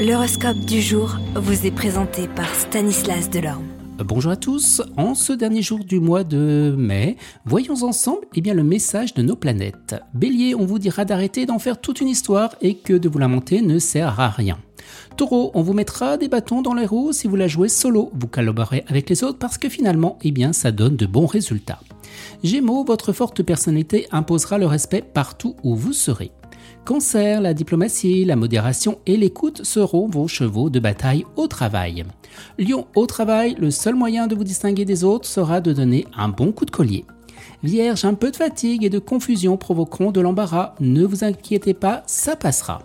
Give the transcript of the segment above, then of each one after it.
L'horoscope du jour vous est présenté par Stanislas Delorme. Bonjour à tous, en ce dernier jour du mois de mai, voyons ensemble eh bien, le message de nos planètes. Bélier, on vous dira d'arrêter d'en faire toute une histoire et que de vous lamenter ne sert à rien. Taureau, on vous mettra des bâtons dans les roues si vous la jouez solo. Vous collaborez avec les autres parce que finalement, eh bien, ça donne de bons résultats. Gémeaux, votre forte personnalité imposera le respect partout où vous serez. Cancer, la diplomatie, la modération et l'écoute seront vos chevaux de bataille au travail. Lion, au travail, le seul moyen de vous distinguer des autres sera de donner un bon coup de collier. Vierge, un peu de fatigue et de confusion provoqueront de l'embarras. Ne vous inquiétez pas, ça passera.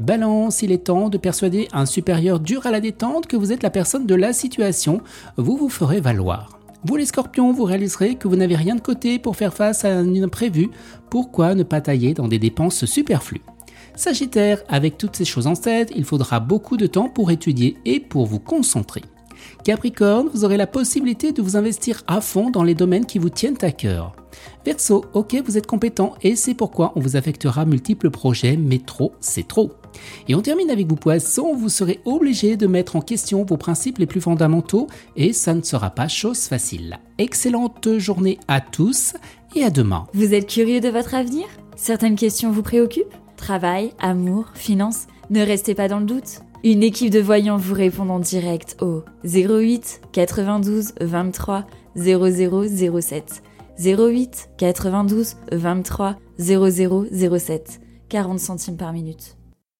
Balance, il est temps de persuader un supérieur dur à la détente que vous êtes la personne de la situation. Vous vous ferez valoir. Vous les scorpions, vous réaliserez que vous n'avez rien de côté pour faire face à un imprévu. Pourquoi ne pas tailler dans des dépenses superflues? Sagittaire, avec toutes ces choses en tête, il faudra beaucoup de temps pour étudier et pour vous concentrer. Capricorne, vous aurez la possibilité de vous investir à fond dans les domaines qui vous tiennent à cœur. Verseau, ok, vous êtes compétent et c'est pourquoi on vous affectera multiples projets, mais trop, c'est trop. Et on termine avec vous poissons, vous serez obligé de mettre en question vos principes les plus fondamentaux et ça ne sera pas chose facile. Excellente journée à tous et à demain. Vous êtes curieux de votre avenir? Certaines questions vous préoccupent? Travail, amour, finances? Ne restez pas dans le doute. Une équipe de voyants vous répond en direct au 08 92 23 0007. 08 92 23 0007. 40 centimes par minute.